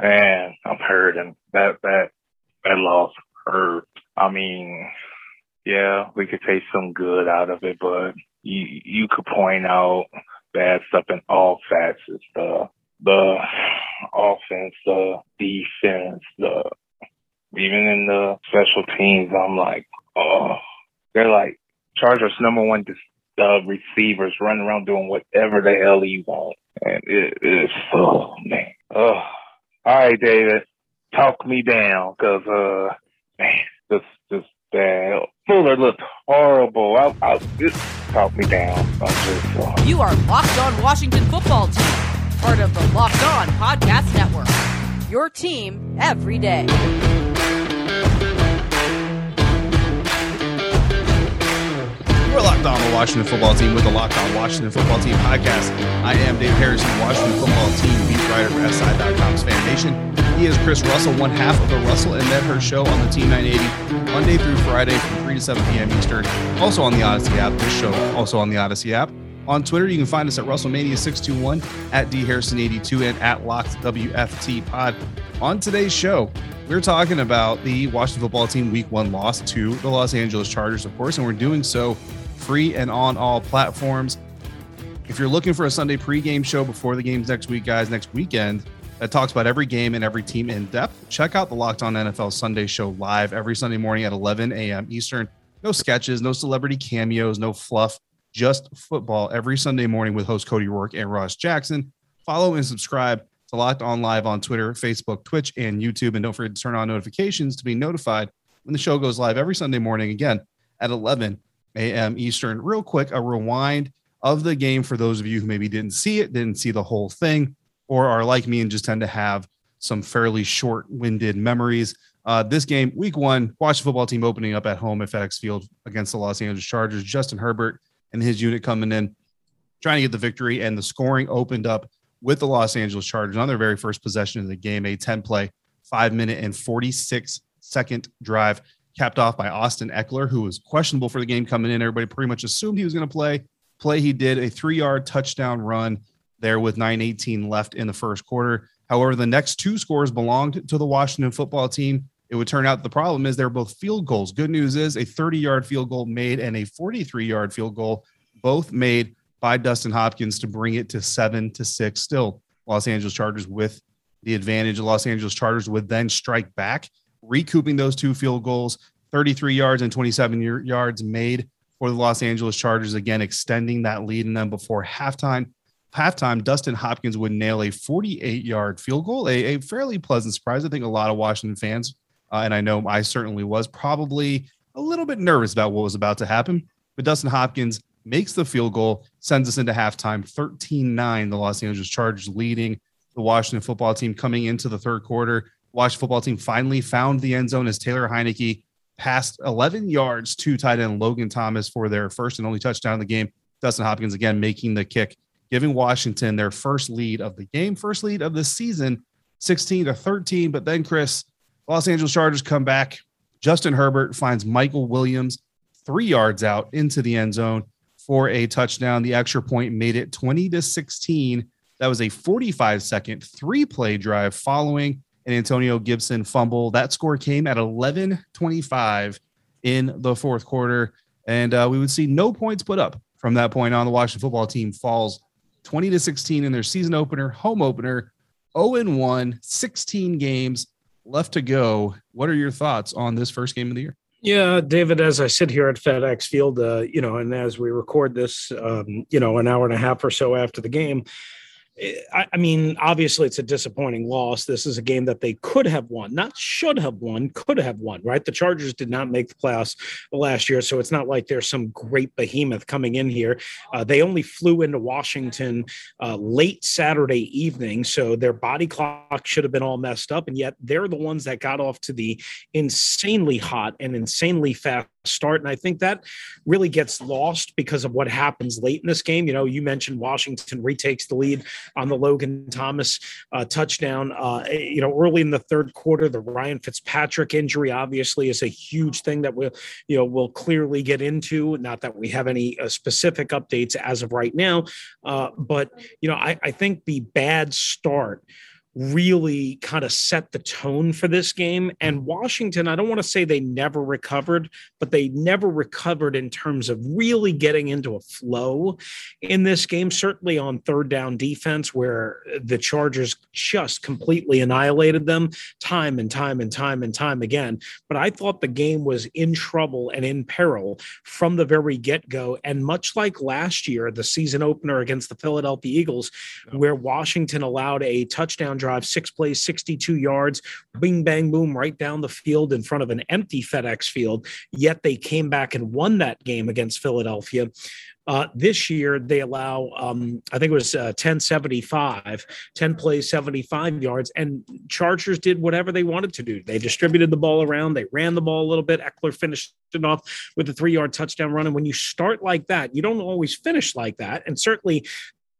Man, I'm hurting. That that that loss hurt. I mean, yeah, we could take some good out of it, but you you could point out bad stuff in all facets. The the offense, the defense, the even in the special teams. I'm like, oh, they're like Chargers number one uh, receivers running around doing whatever the hell you want, and it is oh man, oh all right, David, talk me down, cause uh, man, just just bad. Fuller looked horrible. I, I just talk me down. Just, uh... You are locked on Washington football team, part of the Locked On Podcast Network. Your team every day. We're locked on the Washington football team with the Locked On Washington football team podcast. I am Dave Harrison, Washington football team beat writer for SI.com's Fan Nation. He is Chris Russell, one half of the Russell and Medhurst show on the Team 980, Monday through Friday from 3 to 7 p.m. Eastern. Also on the Odyssey app. This show also on the Odyssey app. On Twitter, you can find us at Russellmania621, at DHarrison82, and at LockedWFT Pod. On today's show, we're talking about the Washington football team week one loss to the Los Angeles Chargers, of course, and we're doing so free and on all platforms. If you're looking for a Sunday pregame show before the games next week, guys, next weekend, that talks about every game and every team in depth, check out the Locked On NFL Sunday show live every Sunday morning at 11 a.m. Eastern. No sketches, no celebrity cameos, no fluff, just football every Sunday morning with host Cody Rourke and Ross Jackson. Follow and subscribe to Locked On Live on Twitter, Facebook, Twitch, and YouTube. And don't forget to turn on notifications to be notified when the show goes live every Sunday morning, again at 11 a.m. Eastern. Real quick, a rewind of the game for those of you who maybe didn't see it, didn't see the whole thing, or are like me and just tend to have some fairly short winded memories. Uh, this game, week one, Washington football team opening up at home at FedEx Field against the Los Angeles Chargers. Justin Herbert and his unit coming in, trying to get the victory, and the scoring opened up with the Los Angeles Chargers on their very first possession of the game, a 10 play, five minute, and 46 second drive, capped off by Austin Ekeler, who was questionable for the game coming in. Everybody pretty much assumed he was going to play. Play he did a three yard touchdown run there with 918 left in the first quarter. However, the next two scores belonged to the Washington football team. It would turn out the problem is they're both field goals. Good news is a 30 yard field goal made and a 43 yard field goal, both made by Dustin Hopkins to bring it to seven to six. Still, Los Angeles Chargers with the advantage. Los Angeles Chargers would then strike back, recouping those two field goals, 33 yards and 27 yards made for the Los Angeles Chargers, again, extending that lead in them before halftime halftime, Dustin Hopkins would nail a 48 yard field goal, a, a, fairly pleasant surprise. I think a lot of Washington fans, uh, and I know I certainly was, probably a little bit nervous about what was about to happen. But Dustin Hopkins makes the field goal, sends us into halftime 13 9, the Los Angeles Chargers leading the Washington football team coming into the third quarter. Washington football team finally found the end zone as Taylor Heinicke passed 11 yards to tight end Logan Thomas for their first and only touchdown of the game. Dustin Hopkins again making the kick giving Washington their first lead of the game, first lead of the season, 16 to 13. But then, Chris, Los Angeles Chargers come back. Justin Herbert finds Michael Williams three yards out into the end zone for a touchdown. The extra point made it 20 to 16. That was a 45 second three play drive following an Antonio Gibson fumble. That score came at 11 25 in the fourth quarter. And uh, we would see no points put up from that point on. The Washington football team falls 20 to 16 in their season opener, home opener, 0 and 1, 16 games left to go. What are your thoughts on this first game of the year? Yeah, David, as I sit here at FedEx Field, uh, you know, and as we record this, um, you know, an hour and a half or so after the game, I, I mean, obviously, it's a disappointing loss. This is a game that they could have won, not should have won, could have won, right? The Chargers did not make the playoffs last year, so it's not like there's some great behemoth coming in here. Uh, they only flew into Washington uh, late Saturday evening, so their body clock should have been all messed up, and yet they're the ones that got off to the insanely hot and insanely fast start. And I think that really gets lost because of what happens late in this game. You know, you mentioned Washington retakes the lead on the Logan Thomas uh, touchdown. Uh, you know, early in the third quarter, the Ryan Fitzpatrick injury obviously is a huge thing that we'll, you know, we'll clearly get into. Not that we have any uh, specific updates as of right now, uh, but you know, I, I think the bad start really kind of set the tone for this game. And Washington, I don't want to say they never recovered, but they never recovered in terms of really getting into a flow in this game, certainly on third down defense, where the Chargers just completely annihilated them time and time and time and time again. But I thought the game was in trouble and in peril from the very get go. And much like last year, the season opener against the Philadelphia Eagles, where Washington allowed a touchdown drive drive, six plays, 62 yards, bing, bang, boom, right down the field in front of an empty FedEx field. Yet they came back and won that game against Philadelphia. Uh, this year, they allow, um, I think it was uh, 1075, 10 plays, 75 yards, and Chargers did whatever they wanted to do. They distributed the ball around, they ran the ball a little bit. Ekeler finished it off with a three yard touchdown run. And when you start like that, you don't always finish like that. And certainly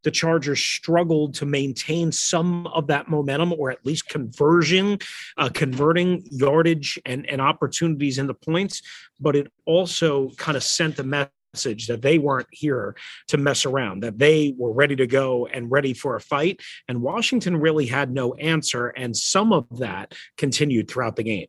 the Chargers struggled to maintain some of that momentum or at least conversion, uh, converting yardage and, and opportunities into points. But it also kind of sent a message that they weren't here to mess around, that they were ready to go and ready for a fight. And Washington really had no answer. And some of that continued throughout the game.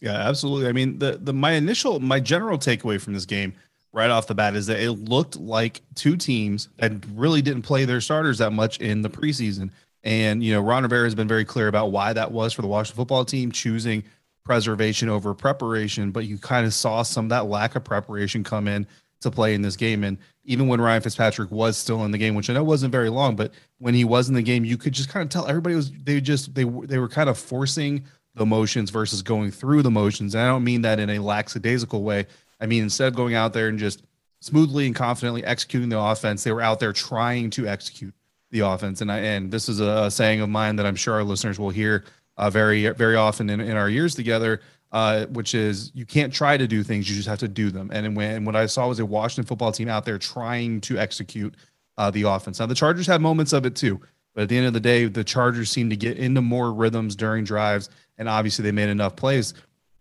Yeah, absolutely. I mean, the the my initial my general takeaway from this game right off the bat is that it looked like two teams that really didn't play their starters that much in the preseason. And, you know, Ron Rivera has been very clear about why that was for the Washington football team, choosing preservation over preparation. But you kind of saw some of that lack of preparation come in to play in this game. And even when Ryan Fitzpatrick was still in the game, which I know wasn't very long, but when he was in the game, you could just kind of tell everybody was, they just, they, they were kind of forcing the motions versus going through the motions. And I don't mean that in a lackadaisical way. I mean, instead of going out there and just smoothly and confidently executing the offense, they were out there trying to execute the offense. And I and this is a, saying of mine that I'm sure our listeners will hear uh, very very often in, in our years together, uh, which is you can't try to do things, you just have to do them. And when what I saw was a Washington football team out there trying to execute uh, the offense. Now the Chargers had moments of it too, but at the end of the day, the Chargers seemed to get into more rhythms during drives, and obviously they made enough plays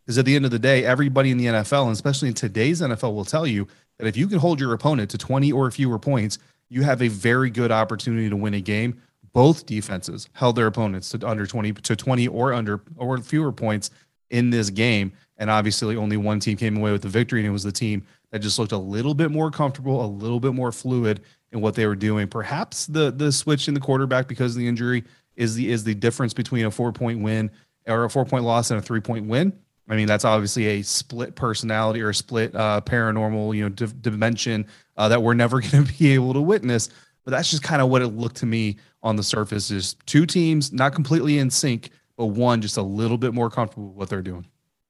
because at the end of the day, everybody in the NFL, and especially in today's NFL, will tell you that if you can hold your opponent to 20 or fewer points, you have a very good opportunity to win a game. Both defenses held their opponents to under 20 to 20 or under or fewer points in this game. And obviously, only one team came away with the victory, and it was the team that just looked a little bit more comfortable, a little bit more fluid in what they were doing. Perhaps the the switch in the quarterback because of the injury is the is the difference between a four point win or a four point loss and a three point win. I mean, that's obviously a split personality or a split uh, paranormal, you know, d- dimension uh, that we're never going to be able to witness. But that's just kind of what it looked to me on the surface: is two teams not completely in sync, but one just a little bit more comfortable with what they're doing.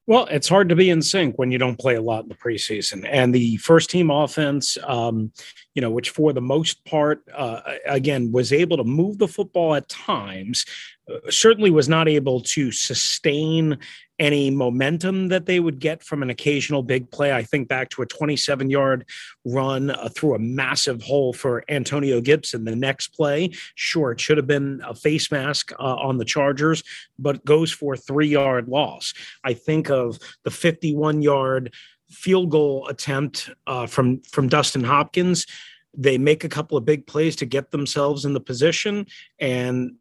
Well, it's hard to be in sync when you don't play a lot in the preseason. And the first team offense, um, you know, which for the most part, uh, again, was able to move the football at times, certainly was not able to sustain any momentum that they would get from an occasional big play. I think back to a 27 yard run uh, through a massive hole for Antonio Gibson. The next play, sure, it should have been a face mask uh, on the Chargers, but goes for three yard loss. I think of the 51 yard field goal attempt uh, from from Dustin Hopkins. They make a couple of big plays to get themselves in the position, and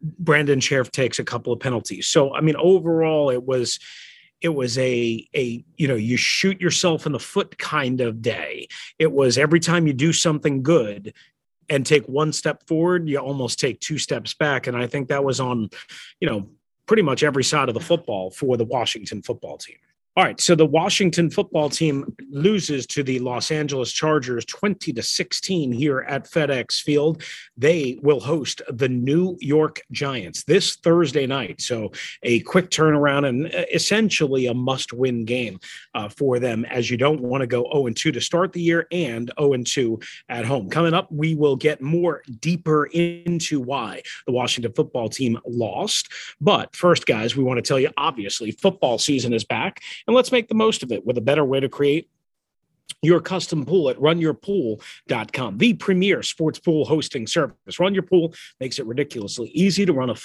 Brandon Scherff takes a couple of penalties. So I mean, overall, it was it was a a you know you shoot yourself in the foot kind of day. It was every time you do something good and take one step forward, you almost take two steps back. And I think that was on, you know, pretty much every side of the football for the Washington football team. All right, so the Washington football team loses to the Los Angeles Chargers 20 to 16 here at FedEx Field. They will host the New York Giants this Thursday night. So, a quick turnaround and uh, essentially a must win game uh, for them as you don't want to go 0 2 to start the year and 0 2 at home. Coming up, we will get more deeper into why the Washington football team lost. But first, guys, we want to tell you obviously, football season is back and let's make the most of it with a better way to create your custom pool at runyourpool.com, the premier sports pool hosting service. Run Your Pool makes it ridiculously easy to run a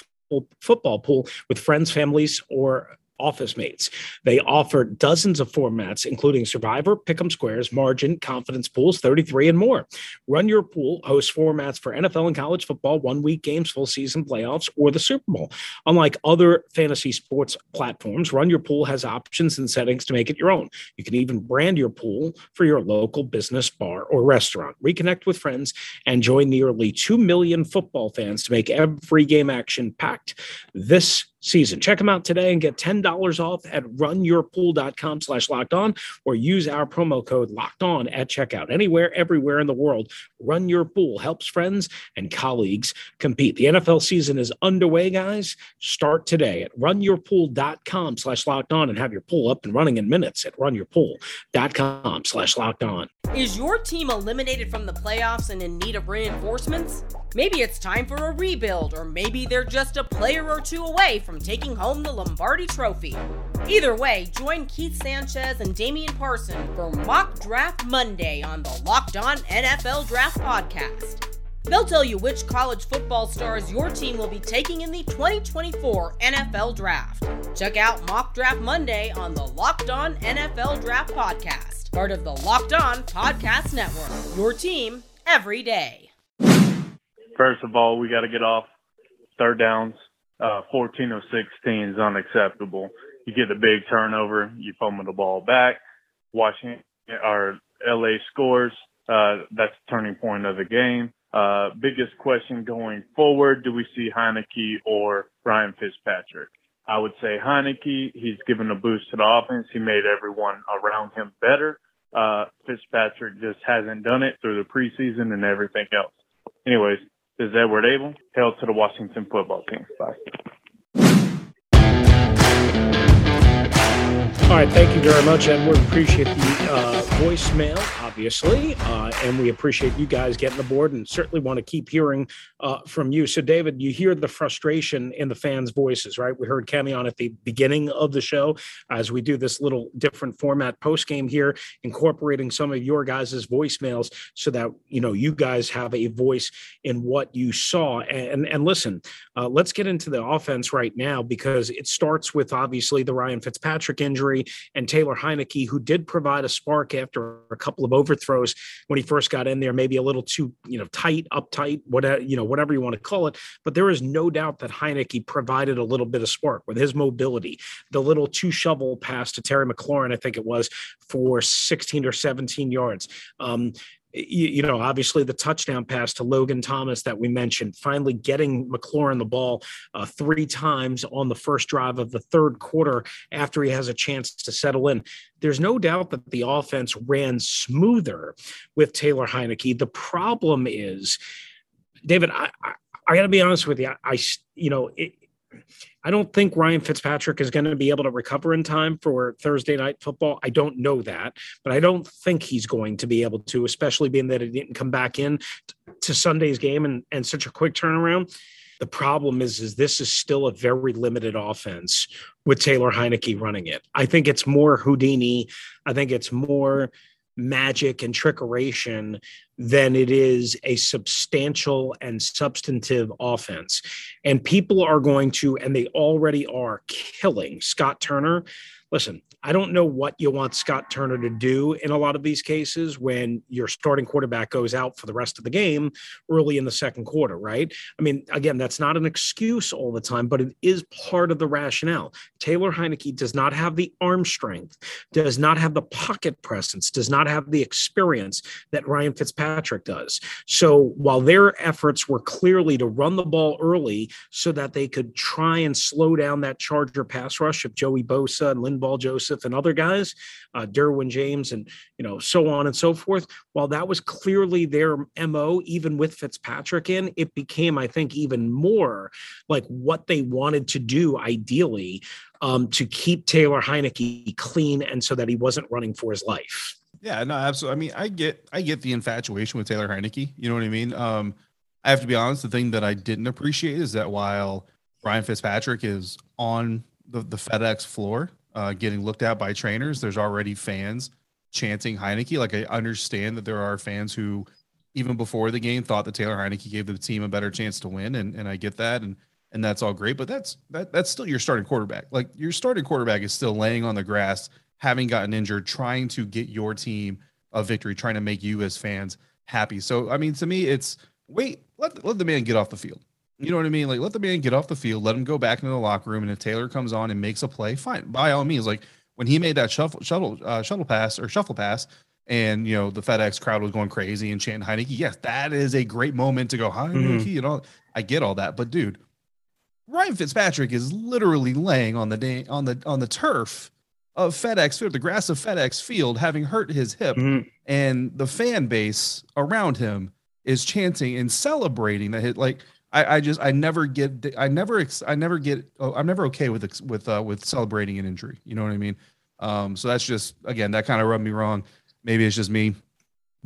football pool with friends, families, or office mates. They offer dozens of formats, including Survivor, Pick'em Squares, Margin, Confidence Pools, 33, and more. Run Your Pool hosts formats for NFL and college football, one week games, full season playoffs, or the Super Bowl. Unlike other fantasy sports platforms, Run Your Pool has options and settings to make it your own. You can even brand your pool for your local business, bar, or restaurant. Reconnect with friends and join nearly 2 million football fans to make every game action packed this season. Check them out today and get $10 off at runyourpool.com slash locked on or use our promo code locked on at checkout. Anywhere, everywhere in the world, Run Your Pool helps friends and colleagues compete. The NFL season is underway, guys. Start today at runyourpool.com slash locked on and have your pool up and running in minutes at runyourpool.com slash locked on. Is your team eliminated from the playoffs and in need of reinforcements? Maybe it's time for a rebuild, or maybe they're just a player or two away from taking home the Lombardi Trophy. Either way, join Keith Sanchez and Damian Parson for Mock Draft Monday on the Locked On NFL Draft Podcast. They'll tell you which college football stars your team will be taking in the 2024 NFL Draft. Check out Mock Draft Monday on the Locked On NFL Draft Podcast, part of the Locked On Podcast Network. Your team every day first of all, we got to get off third downs. Uh, 14 of 16 is unacceptable. You get a big turnover, you fumble the ball back. Washington or LA scores. Uh, that's the turning point of the game. Uh, biggest question going forward: Do we see Heinicke or Ryan Fitzpatrick? I would say Heinicke. He's given a boost to the offense. He made everyone around him better. Uh, Fitzpatrick just hasn't done it through the preseason and everything else. Anyways, is Edward Abel. Hail to the Washington football team. Bye. All right, thank you very much, Edward. Appreciate the uh, voicemail, obviously, uh, and we appreciate you guys getting aboard, and certainly want to keep hearing uh, from you. So, David, you hear the frustration in the fans' voices, right? We heard Camion at the beginning of the show as we do this little different format post game here, incorporating some of your guys' voicemails so that you know you guys have a voice in what you saw. And and listen, uh, let's get into the offense right now because it starts with obviously the Ryan Fitzpatrick injury and Taylor Heinicke, who did provide a spark after a couple of overthrows when he first got in there, maybe a little too you know tight, uptight, whatever you know whatever you want to call it. But there is no doubt that Heinicke provided a little bit of spark with his mobility, the little two shovel pass to Terry McLaurin, I think it was for 16 or 17 yards. Um, you, you, know, obviously the touchdown pass to Logan Thomas that we mentioned, finally getting McLaurin the ball uh, three times on the first drive of the third quarter after he has a chance to settle in. There's no doubt that the offense ran smoother with Taylor Heinicke. The problem is, David, I, I, I got to be honest with you. I, I you know, I don't think Ryan Fitzpatrick is going to be able to recover in time for Thursday night football. I don't know that, but I don't think he's going to be able to, especially being that he didn't come back in to Sunday's game and, and such a quick turnaround. The problem is, is this is still a very limited offense with Taylor Heinicke running it. I think it's more Houdini. I think it's more magic and trickeration than it is a substantial and substantive offense. And people are going to, and they already are killing Scott Turner. Listen, I don't know what you want Scott Turner to do in a lot of these cases when your starting quarterback goes out for the rest of the game early in the second quarter, right? I mean, again, that's not an excuse all the time, but it is part of the rationale. Taylor Heinicke does not have the arm strength, does not have the pocket presence, does not have the experience that Ryan Fitzpatrick does. So while their efforts were clearly to run the ball early so that they could try and slow down that Charger pass rush of Joey Bosa and Linval Joseph and other guys, uh, Derwin James, and you know so on and so forth. While that was clearly their mo, even with Fitzpatrick in, it became, I think, even more like what they wanted to do ideally um, to keep Taylor Heinicke clean and so that he wasn't running for his life. Yeah, no, absolutely. I mean, I get I get the infatuation with Taylor Heinicke. You know what I mean? Um, I have to be honest. The thing that I didn't appreciate is that while Ryan Fitzpatrick is on the, the FedEx floor, uh, getting looked at by trainers, there's already fans chanting Heinicke. Like I understand that there are fans who, even before the game, thought that Taylor Heinicke gave the team a better chance to win, and and I get that, and and that's all great. But that's that that's still your starting quarterback. Like your starting quarterback is still laying on the grass having gotten injured, trying to get your team a victory, trying to make you as fans happy. So, I mean, to me, it's wait, let, let the man get off the field. You know what I mean? Like, let the man get off the field, let him go back into the locker room. And if Taylor comes on and makes a play, fine, by all means. Like when he made that shuffle, shuttle, uh, shuttle pass or shuffle pass, and you know the FedEx crowd was going crazy and chanting Heinicke. Yes, that is a great moment to go Heinicke. Mm-hmm. You know, I get all that, but dude, Ryan Fitzpatrick is literally laying on the day on the on the turf of FedEx Field, the grass of FedEx Field, having hurt his hip, mm-hmm. and the fan base around him is chanting and celebrating that hit. Like I, I just I never get I never I never get oh, I'm never okay with with uh, with celebrating an injury. You know what I mean? Um, so that's just again that kind of rubbed me wrong. Maybe it's just me,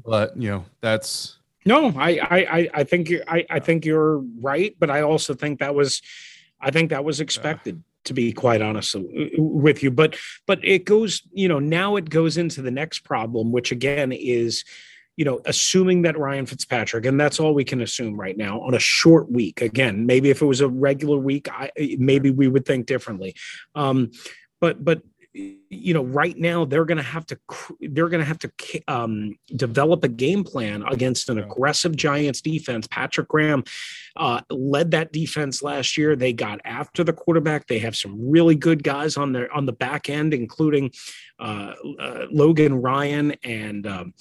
but you know that's no. I I I think you I I think you're right, but I also think that was I think that was expected to be quite honest with you but but it goes you know now it goes into the next problem which again is you know assuming that Ryan Fitzpatrick and that's all we can assume right now on a short week again maybe if it was a regular week I maybe we would think differently. Um but but you know right now they're going to have to they're going to have to um, develop a game plan against an aggressive giants defense. Patrick graham uh, led that defense last year. They got after the quarterback. They have some really good guys on their on the back end including uh, uh, logan ryan and um,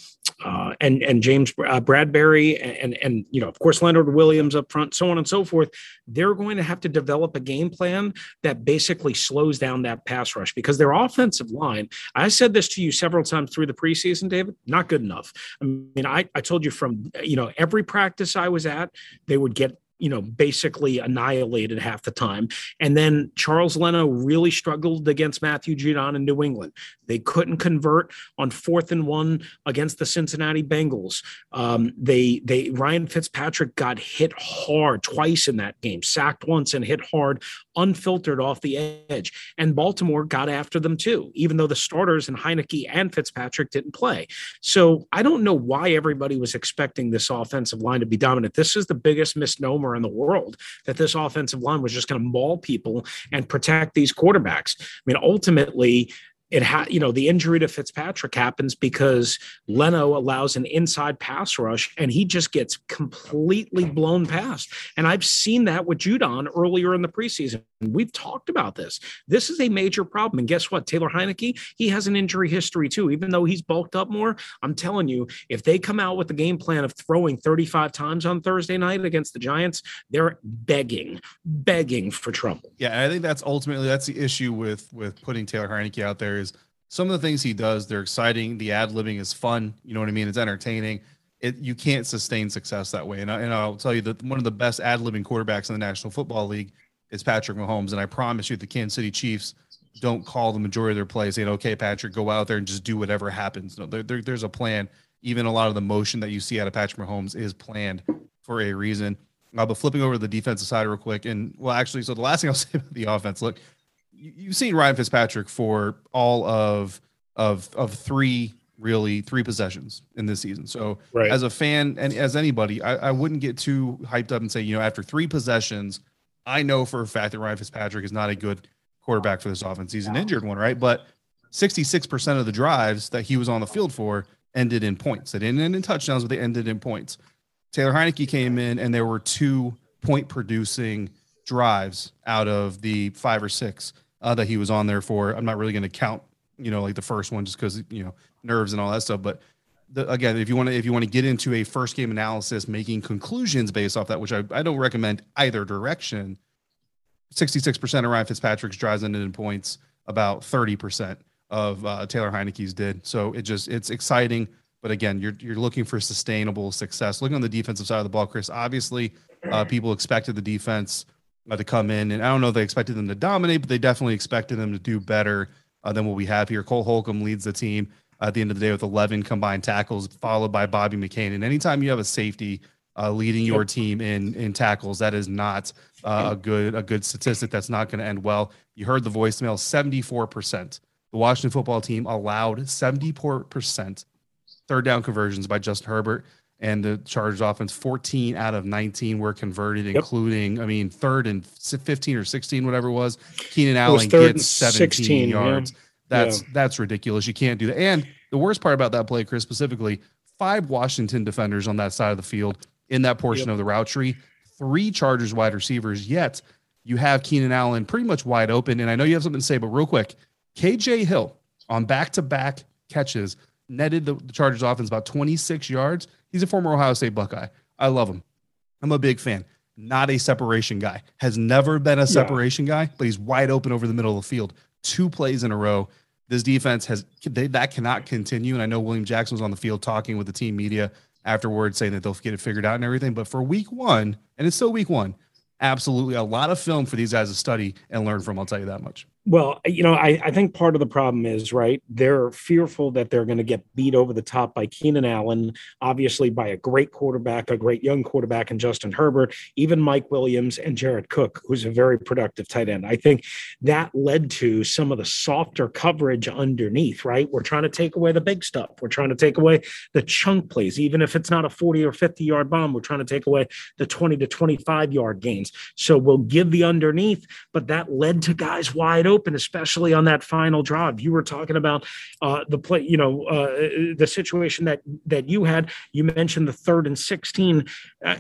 uh, and and James uh, Bradberry and and you know of course Leonard Williams up front, so on and so forth. They're going to have to develop a game plan that basically slows down that pass rush because their offensive line. I said this to you several times through the preseason, David. Not good enough. I mean, I I told you from you know every practice I was at, they would get you know, basically annihilated half the time. And then Charles Leno really struggled against Matthew Judon in New England. They couldn't convert on fourth and one against the Cincinnati Bengals. Um, they they Ryan Fitzpatrick got hit hard twice in that game, sacked once and hit hard, unfiltered off the edge. And Baltimore got after them too, even though the starters and Heinicke and Fitzpatrick didn't play. So I don't know why everybody was expecting this offensive line to be dominant. This is the biggest misnomer in the world that this offensive line was just going to maul people and protect these quarterbacks. I mean, ultimately, it had you know the injury to Fitzpatrick happens because Leno allows an inside pass rush and he just gets completely blown past. And I've seen that with Judon earlier in the preseason. We've talked about this. This is a major problem. And guess what? Taylor Heinicke, he has an injury history too. Even though he's bulked up more, I'm telling you, if they come out with the game plan of throwing 35 times on Thursday night against the Giants, they're begging, begging for trouble. Yeah, I think that's ultimately that's the issue with with putting Taylor Heinicke out there is some of the things he does, they're exciting. The ad libbing is fun. You know what I mean? It's entertaining. It you can't sustain success that way. And, I, and I'll tell you that one of the best ad libbing quarterbacks in the National Football League is Patrick Mahomes. And I promise you, the Kansas City Chiefs don't call the majority of their plays saying, okay, Patrick, go out there and just do whatever happens. No, there, there, there's a plan. Even a lot of the motion that you see out of Patrick Mahomes is planned for a reason. Uh, but flipping over to the defensive side real quick. And well, actually, so the last thing I'll say about the offense look, you've seen Ryan Fitzpatrick for all of of of three really three possessions in this season. So right. as a fan and as anybody, I, I wouldn't get too hyped up and say, you know, after three possessions, I know for a fact that Ryan Fitzpatrick is not a good quarterback for this offense. He's an injured one, right? But 66% of the drives that he was on the field for ended in points. They didn't end in touchdowns, but they ended in points. Taylor Heinicke came in and there were two point producing drives out of the five or six uh, that he was on there for. I'm not really going to count, you know, like the first one just because, you know, nerves and all that stuff. But the, again, if you want to if you want to get into a first game analysis, making conclusions based off that, which I, I don't recommend either direction. Sixty six percent of Ryan Fitzpatrick's drives ended in points. about 30% of uh, Taylor Heinicke's did. So it just it's exciting. But again, you're you're looking for sustainable success. Looking on the defensive side of the ball, Chris. Obviously, uh, people expected the defense to come in, and I don't know if they expected them to dominate, but they definitely expected them to do better uh, than what we have here. Cole Holcomb leads the team at the end of the day with 11 combined tackles, followed by Bobby McCain. And anytime you have a safety uh, leading your team in in tackles, that is not uh, a good a good statistic. That's not going to end well. You heard the voicemail: 74 percent. The Washington football team allowed 74 percent third down conversions by Justin Herbert and the Chargers offense 14 out of 19 were converted, yep. including, I mean, third and 15 or 16, whatever it was. Keenan Allen gets 17 16, yards. Yeah. That's yeah. that's ridiculous. You can't do that. And the worst part about that play, Chris, specifically, five Washington defenders on that side of the field in that portion yep. of the route tree, three Chargers wide receivers, yet you have Keenan Allen pretty much wide open. And I know you have something to say, but real quick, KJ Hill on back-to-back catches netted the, the Chargers offense about 26 yards. He's a former Ohio State Buckeye. I love him. I'm a big fan. Not a separation guy. Has never been a separation yeah. guy, but he's wide open over the middle of the field. Two plays in a row. This defense has they, that cannot continue. And I know William Jackson was on the field talking with the team media afterwards, saying that they'll get it figured out and everything. But for week one, and it's still week one, absolutely a lot of film for these guys to study and learn from. I'll tell you that much. Well, you know, I, I think part of the problem is right. They're fearful that they're going to get beat over the top by Keenan Allen, obviously by a great quarterback, a great young quarterback, and Justin Herbert, even Mike Williams and Jared Cook, who's a very productive tight end. I think that led to some of the softer coverage underneath. Right, we're trying to take away the big stuff. We're trying to take away the chunk plays, even if it's not a forty or fifty yard bomb. We're trying to take away the twenty to twenty five yard gains. So we'll give the underneath, but that led to guys wide open open, especially on that final drive. You were talking about uh, the play, you know, uh, the situation that that you had. You mentioned the third and sixteen. Uh,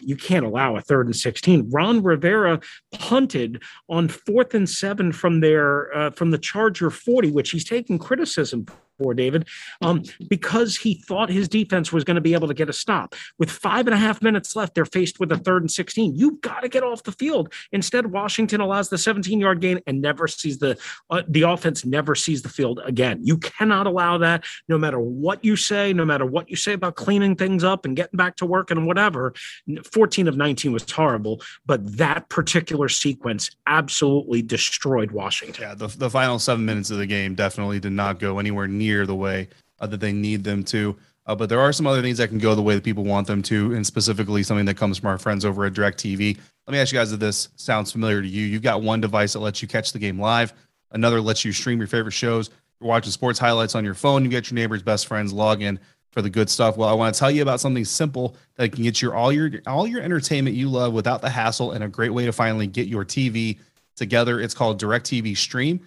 you can't allow a third and sixteen. Ron Rivera punted on fourth and seven from their uh, from the Charger forty, which he's taking criticism for, David, um, because he thought his defense was going to be able to get a stop. With five and a half minutes left, they're faced with a third and 16. You've got to get off the field. Instead, Washington allows the 17 yard gain and never sees the uh, the offense never sees the field again. You cannot allow that no matter what you say, no matter what you say about cleaning things up and getting back to work and whatever. 14 of 19 was horrible, but that particular sequence absolutely destroyed Washington. Yeah, the, the final seven minutes of the game definitely did not go anywhere near near the way uh, that they need them to. Uh, but there are some other things that can go the way that people want them to, and specifically something that comes from our friends over at DirecTV. Let me ask you guys if this sounds familiar to you. You've got one device that lets you catch the game live, another lets you stream your favorite shows. You're watching sports highlights on your phone. You get your neighbor's best friends log in for the good stuff. Well, I want to tell you about something simple that can get you all your all your entertainment you love without the hassle, and a great way to finally get your TV together. It's called DirecTV Stream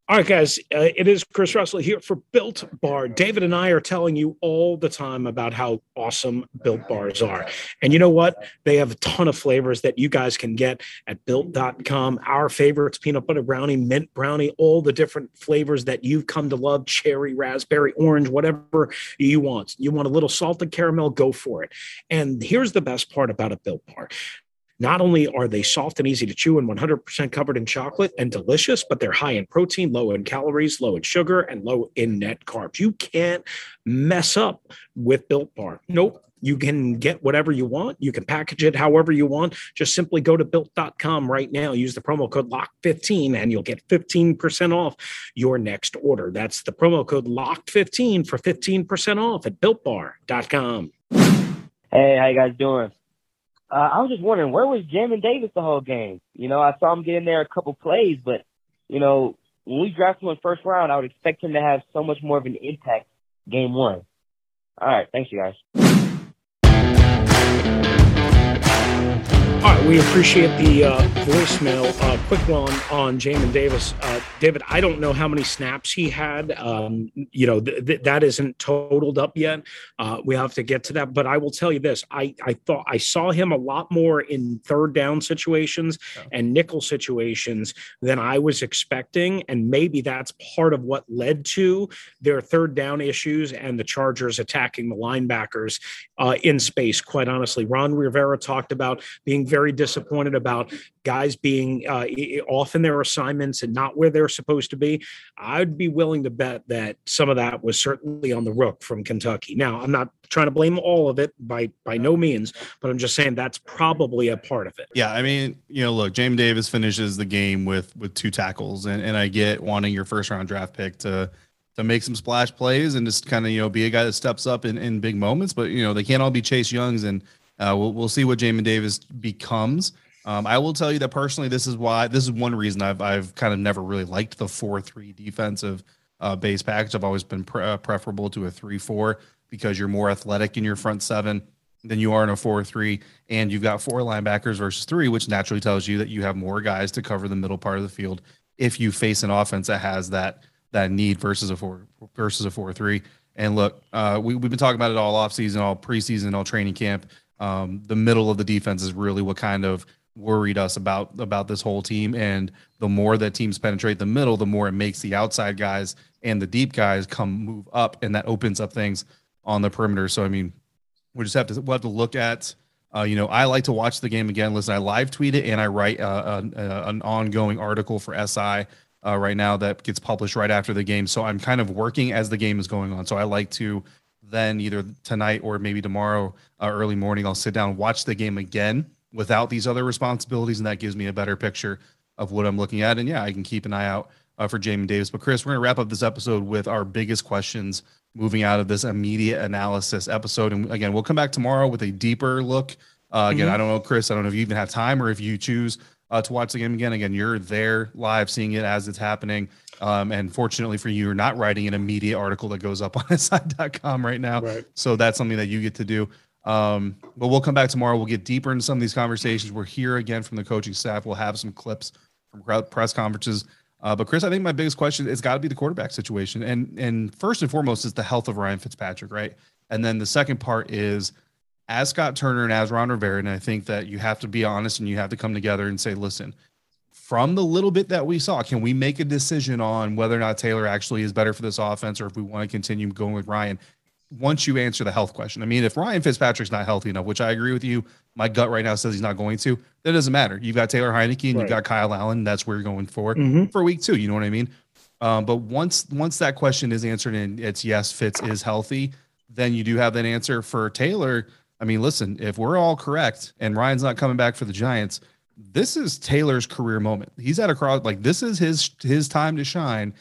All right, guys, uh, it is Chris Russell here for Built Bar. David and I are telling you all the time about how awesome Built Bars are. And you know what? They have a ton of flavors that you guys can get at built.com. Our favorites peanut butter brownie, mint brownie, all the different flavors that you've come to love cherry, raspberry, orange, whatever you want. You want a little salted caramel, go for it. And here's the best part about a Built Bar not only are they soft and easy to chew and 100% covered in chocolate and delicious, but they're high in protein, low in calories, low in sugar, and low in net carbs. You can't mess up with Built Bar. Nope. You can get whatever you want. You can package it however you want. Just simply go to built.com right now. Use the promo code LOCKED15 and you'll get 15% off your next order. That's the promo code LOCKED15 for 15% off at builtbar.com. Hey, how you guys doing? Uh, I was just wondering where was Jamin Davis the whole game? You know, I saw him get in there a couple plays, but you know, when we draft him in first round, I would expect him to have so much more of an impact game one. All right, thanks you guys. We appreciate the uh, voicemail. Uh, quick one on Jamin Davis. Uh, David, I don't know how many snaps he had. Um, you know, th- th- that isn't totaled up yet. Uh, we have to get to that. But I will tell you this I, I thought I saw him a lot more in third down situations and nickel situations than I was expecting. And maybe that's part of what led to their third down issues and the Chargers attacking the linebackers uh, in space, quite honestly. Ron Rivera talked about being very disappointed about guys being uh, off in their assignments and not where they're supposed to be. I'd be willing to bet that some of that was certainly on the rook from Kentucky. Now, I'm not trying to blame all of it by by no means, but I'm just saying that's probably a part of it. Yeah, I mean, you know, look, Jamin Davis finishes the game with with two tackles, and and I get wanting your first round draft pick to to make some splash plays and just kind of you know be a guy that steps up in, in big moments. But you know they can't all be Chase Youngs, and uh, we'll we'll see what Jamin Davis becomes. Um, I will tell you that personally, this is why this is one reason I've I've kind of never really liked the four three defensive uh, base package. I've always been pre- uh, preferable to a three four because you're more athletic in your front seven than you are in a four three, and you've got four linebackers versus three, which naturally tells you that you have more guys to cover the middle part of the field if you face an offense that has that that need versus a four versus a four three. And look, uh, we we've been talking about it all off season, all preseason, all training camp. Um, the middle of the defense is really what kind of worried us about about this whole team. And the more that teams penetrate the middle, the more it makes the outside guys and the deep guys come move up, and that opens up things on the perimeter. So I mean, we just have to we'll have to look at. Uh, you know, I like to watch the game again. Listen, I live tweet it and I write uh, an, uh, an ongoing article for SI uh, right now that gets published right after the game. So I'm kind of working as the game is going on. So I like to then either tonight or maybe tomorrow uh, early morning, I'll sit down, watch the game again without these other responsibilities, and that gives me a better picture of what I'm looking at. And yeah, I can keep an eye out uh, for Jamin Davis. But Chris, we're going to wrap up this episode with our biggest questions moving out of this immediate analysis episode. And again, we'll come back tomorrow with a deeper look. Uh, again, mm-hmm. I don't know, Chris. I don't know if you even have time or if you choose uh, to watch the game again. Again, you're there live, seeing it as it's happening. Um, and fortunately for you, you're not writing an immediate article that goes up on SI.com right now. Right. So that's something that you get to do. Um, but we'll come back tomorrow. We'll get deeper into some of these conversations. We're here again from the coaching staff. We'll have some clips from press conferences. Uh, but Chris, I think my biggest question is got to be the quarterback situation, and and first and foremost is the health of Ryan Fitzpatrick, right? And then the second part is as Scott Turner and as Ron Rivera, and I think that you have to be honest and you have to come together and say, listen, from the little bit that we saw, can we make a decision on whether or not Taylor actually is better for this offense or if we want to continue going with Ryan? Once you answer the health question, I mean, if Ryan Fitzpatrick's not healthy enough, which I agree with you, my gut right now says he's not going to, that doesn't matter. You've got Taylor Heinicke and right. you've got Kyle Allen. That's where you're going for mm-hmm. for week two. You know what I mean? Um, but once once that question is answered and it's yes, Fitz is healthy, then you do have that answer for Taylor I mean, listen, if we're all correct and Ryan's not coming back for the Giants, this is Taylor's career moment. He's at a cross like this is his his time to shine.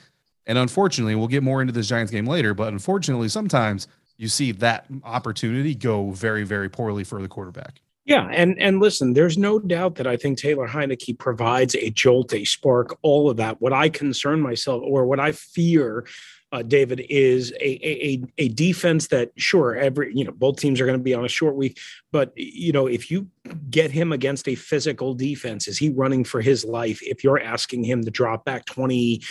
And unfortunately, we'll get more into this Giants game later, but unfortunately, sometimes you see that opportunity go very, very poorly for the quarterback. Yeah, and and listen, there's no doubt that I think Taylor Heinicke provides a jolt, a spark, all of that. What I concern myself or what I fear uh, David, is a, a a defense that sure every you know both teams are going to be on a short week, but you know if you get him against a physical defense, is he running for his life? If you're asking him to drop back twenty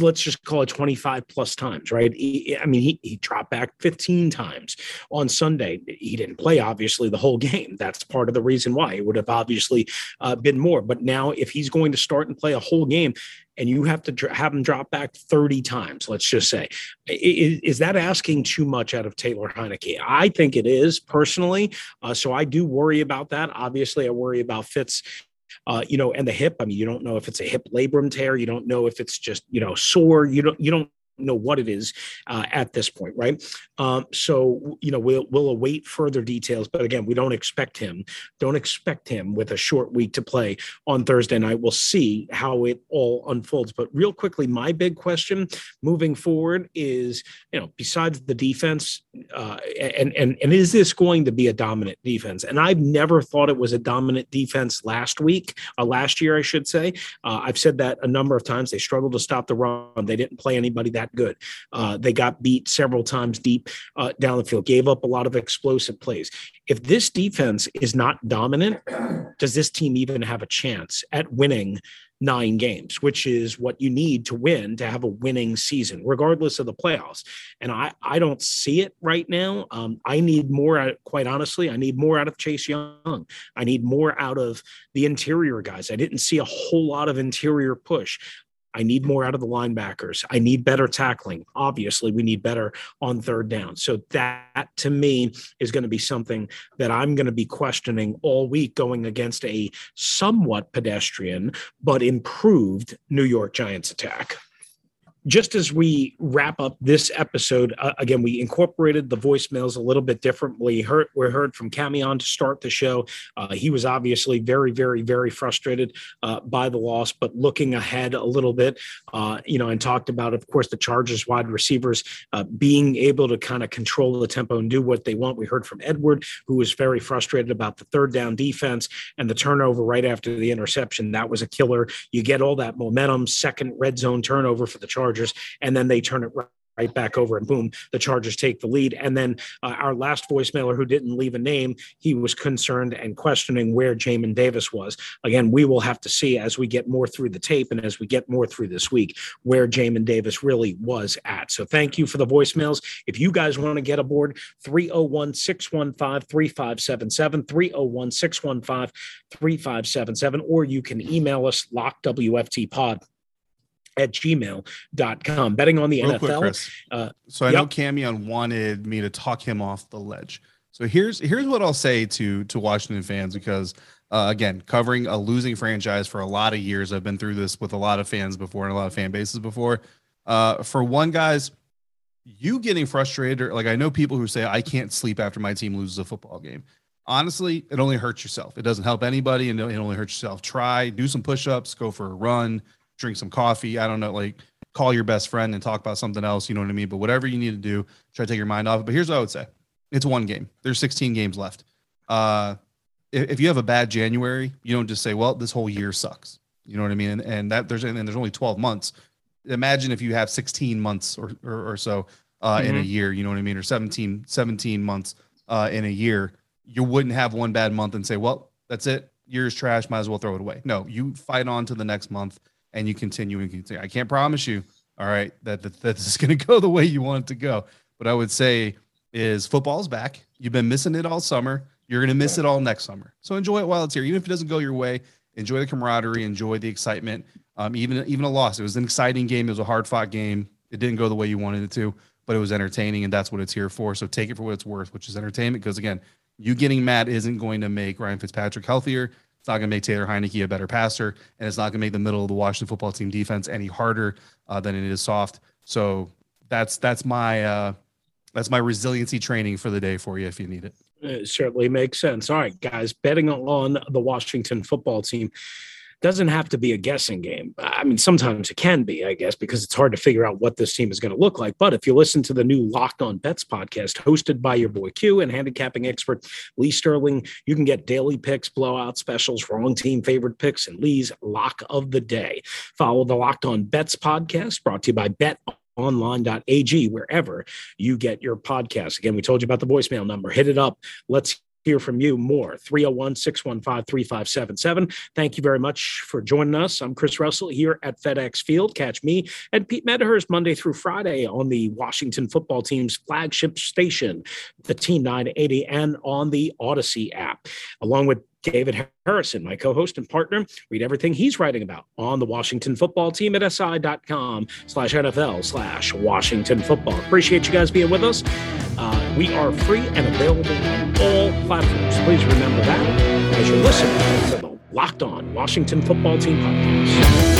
let's just call it 25 plus times, right? He, I mean, he, he dropped back 15 times on Sunday. He didn't play, obviously, the whole game. That's part of the reason why it would have obviously uh, been more. But now, if he's going to start and play a whole game, and you have to dr- have him drop back 30 times, let's just say, is, is, that asking too much out of Taylor Heinicke? I think it is personally. Uh, so I do worry about that. Obviously, I worry about Fitz uh, you know, and the hip. I mean, you don't know if it's a hip labrum tear. You don't know if it's just you know sore. You don't you don't know what it is uh, at this point, right? Um, so you know we'll we'll await further details, but again, we don't expect him. Don't expect him with a short week to play on Thursday night. We'll see how it all unfolds. But real quickly, my big question moving forward is, you know, besides the defense, uh, and and and is this going to be a dominant defense? And I've never thought it was a dominant defense last week, uh, last year, I should say. Uh, I've said that a number of times. They struggled to stop the run. They didn't play anybody that good. Uh, they got beat several times deep uh, down the field, gave up a lot of explosive plays. If this defense is not dominant, does this team even have a chance at winning nine games, which is what you need to win to have a winning season, regardless of the playoffs. And I, I don't see it right now. Um, I need more, quite honestly, I need more out of Chase Young. I need more out of the interior guys. I didn't see a whole lot of interior push. I need more out of the linebackers. I need better tackling. Obviously, we need better on third down. So that to me is going to be something that I'm going to be questioning all week going against a somewhat pedestrian but improved New York Giants attack just as we wrap up this episode, uh, again, we incorporated the voicemails a little bit differently. Heard, we heard from Camion to start the show. Uh, he was obviously very, very, very frustrated uh, by the loss, but looking ahead a little bit, uh, you know, and talked about, of course, the Chargers wide receivers uh, being able to kind of control the tempo and do what they want. We heard from Edward, who was very frustrated about the third down defense and the turnover right after the interception. That was a killer. You get all that momentum, second red zone turnover for the Chargers Chargers, and then they turn it right right back over and boom, the Chargers take the lead. And then uh, our last voicemailer who didn't leave a name, he was concerned and questioning where Jamin Davis was. Again, we will have to see as we get more through the tape and as we get more through this week where Jamin Davis really was at. So thank you for the voicemails. If you guys want to get aboard, 301 615 3577, 301 615 3577, or you can email us lockwftpod at gmail.com. Betting on the Real NFL. Quick, uh, so I yep. know Camion wanted me to talk him off the ledge. So here's here's what I'll say to to Washington fans because uh, again, covering a losing franchise for a lot of years, I've been through this with a lot of fans before and a lot of fan bases before. Uh, for one, guys, you getting frustrated, or like I know people who say I can't sleep after my team loses a football game. Honestly, it only hurts yourself. It doesn't help anybody, and it only hurts yourself. Try do some push-ups, go for a run, drink some coffee. I don't know, like call your best friend and talk about something else. You know what I mean? But whatever you need to do, try to take your mind off it. But here's what I would say: it's one game. There's 16 games left. Uh, if, if you have a bad January, you don't just say, "Well, this whole year sucks." You know what I mean? And, and that there's and there's only 12 months. Imagine if you have 16 months or or, or so uh, mm-hmm. in a mm-hmm. year. You know what I mean? Or 17 17 months uh, in a year. You wouldn't have one bad month and say, "Well, that's it. Year's trash. Might as well throw it away." No, you fight on to the next month and you continue and continue. I can't promise you, all right, that, that, that this is going to go the way you want it to go. But I would say is football's back. You've been missing it all summer. You're going to miss it all next summer. So enjoy it while it's here. Even if it doesn't go your way, enjoy the camaraderie, enjoy the excitement. Um, even even a loss, it was an exciting game. It was a hard fought game. It didn't go the way you wanted it to, but it was entertaining, and that's what it's here for. So take it for what it's worth, which is entertainment. Because again, you getting mad isn't going to make Ryan Fitzpatrick healthier. It's not going to make Taylor Heinicke a better passer, and it's not going to make the middle of the Washington football team defense any harder uh, than it is soft. So that's that's my uh, that's my resiliency training for the day for you if you need it. It certainly makes sense. All right, guys, betting on the Washington football team doesn't have to be a guessing game. I mean, sometimes it can be, I guess, because it's hard to figure out what this team is going to look like. But if you listen to the new Locked On Bets podcast hosted by your boy Q and handicapping expert Lee Sterling, you can get daily picks, blowout specials, wrong team favorite picks, and Lee's lock of the day. Follow the Locked On Bets podcast brought to you by Bet online.ag wherever you get your podcast. Again, we told you about the voicemail number. Hit it up. Let's hear from you more. 301 615 3577. Thank you very much for joining us. I'm Chris Russell here at FedEx Field. Catch me and Pete Medhurst Monday through Friday on the Washington football team's flagship station, the Team 980, and on the Audacy app, along with David Harrison, my co-host and partner. Read everything he's writing about on the Washington football team at si.com slash NFL slash Washington football. Appreciate you guys being with us. Uh, we are free and available on all platforms. Please remember that as you're listening to the Locked On Washington Football Team podcast.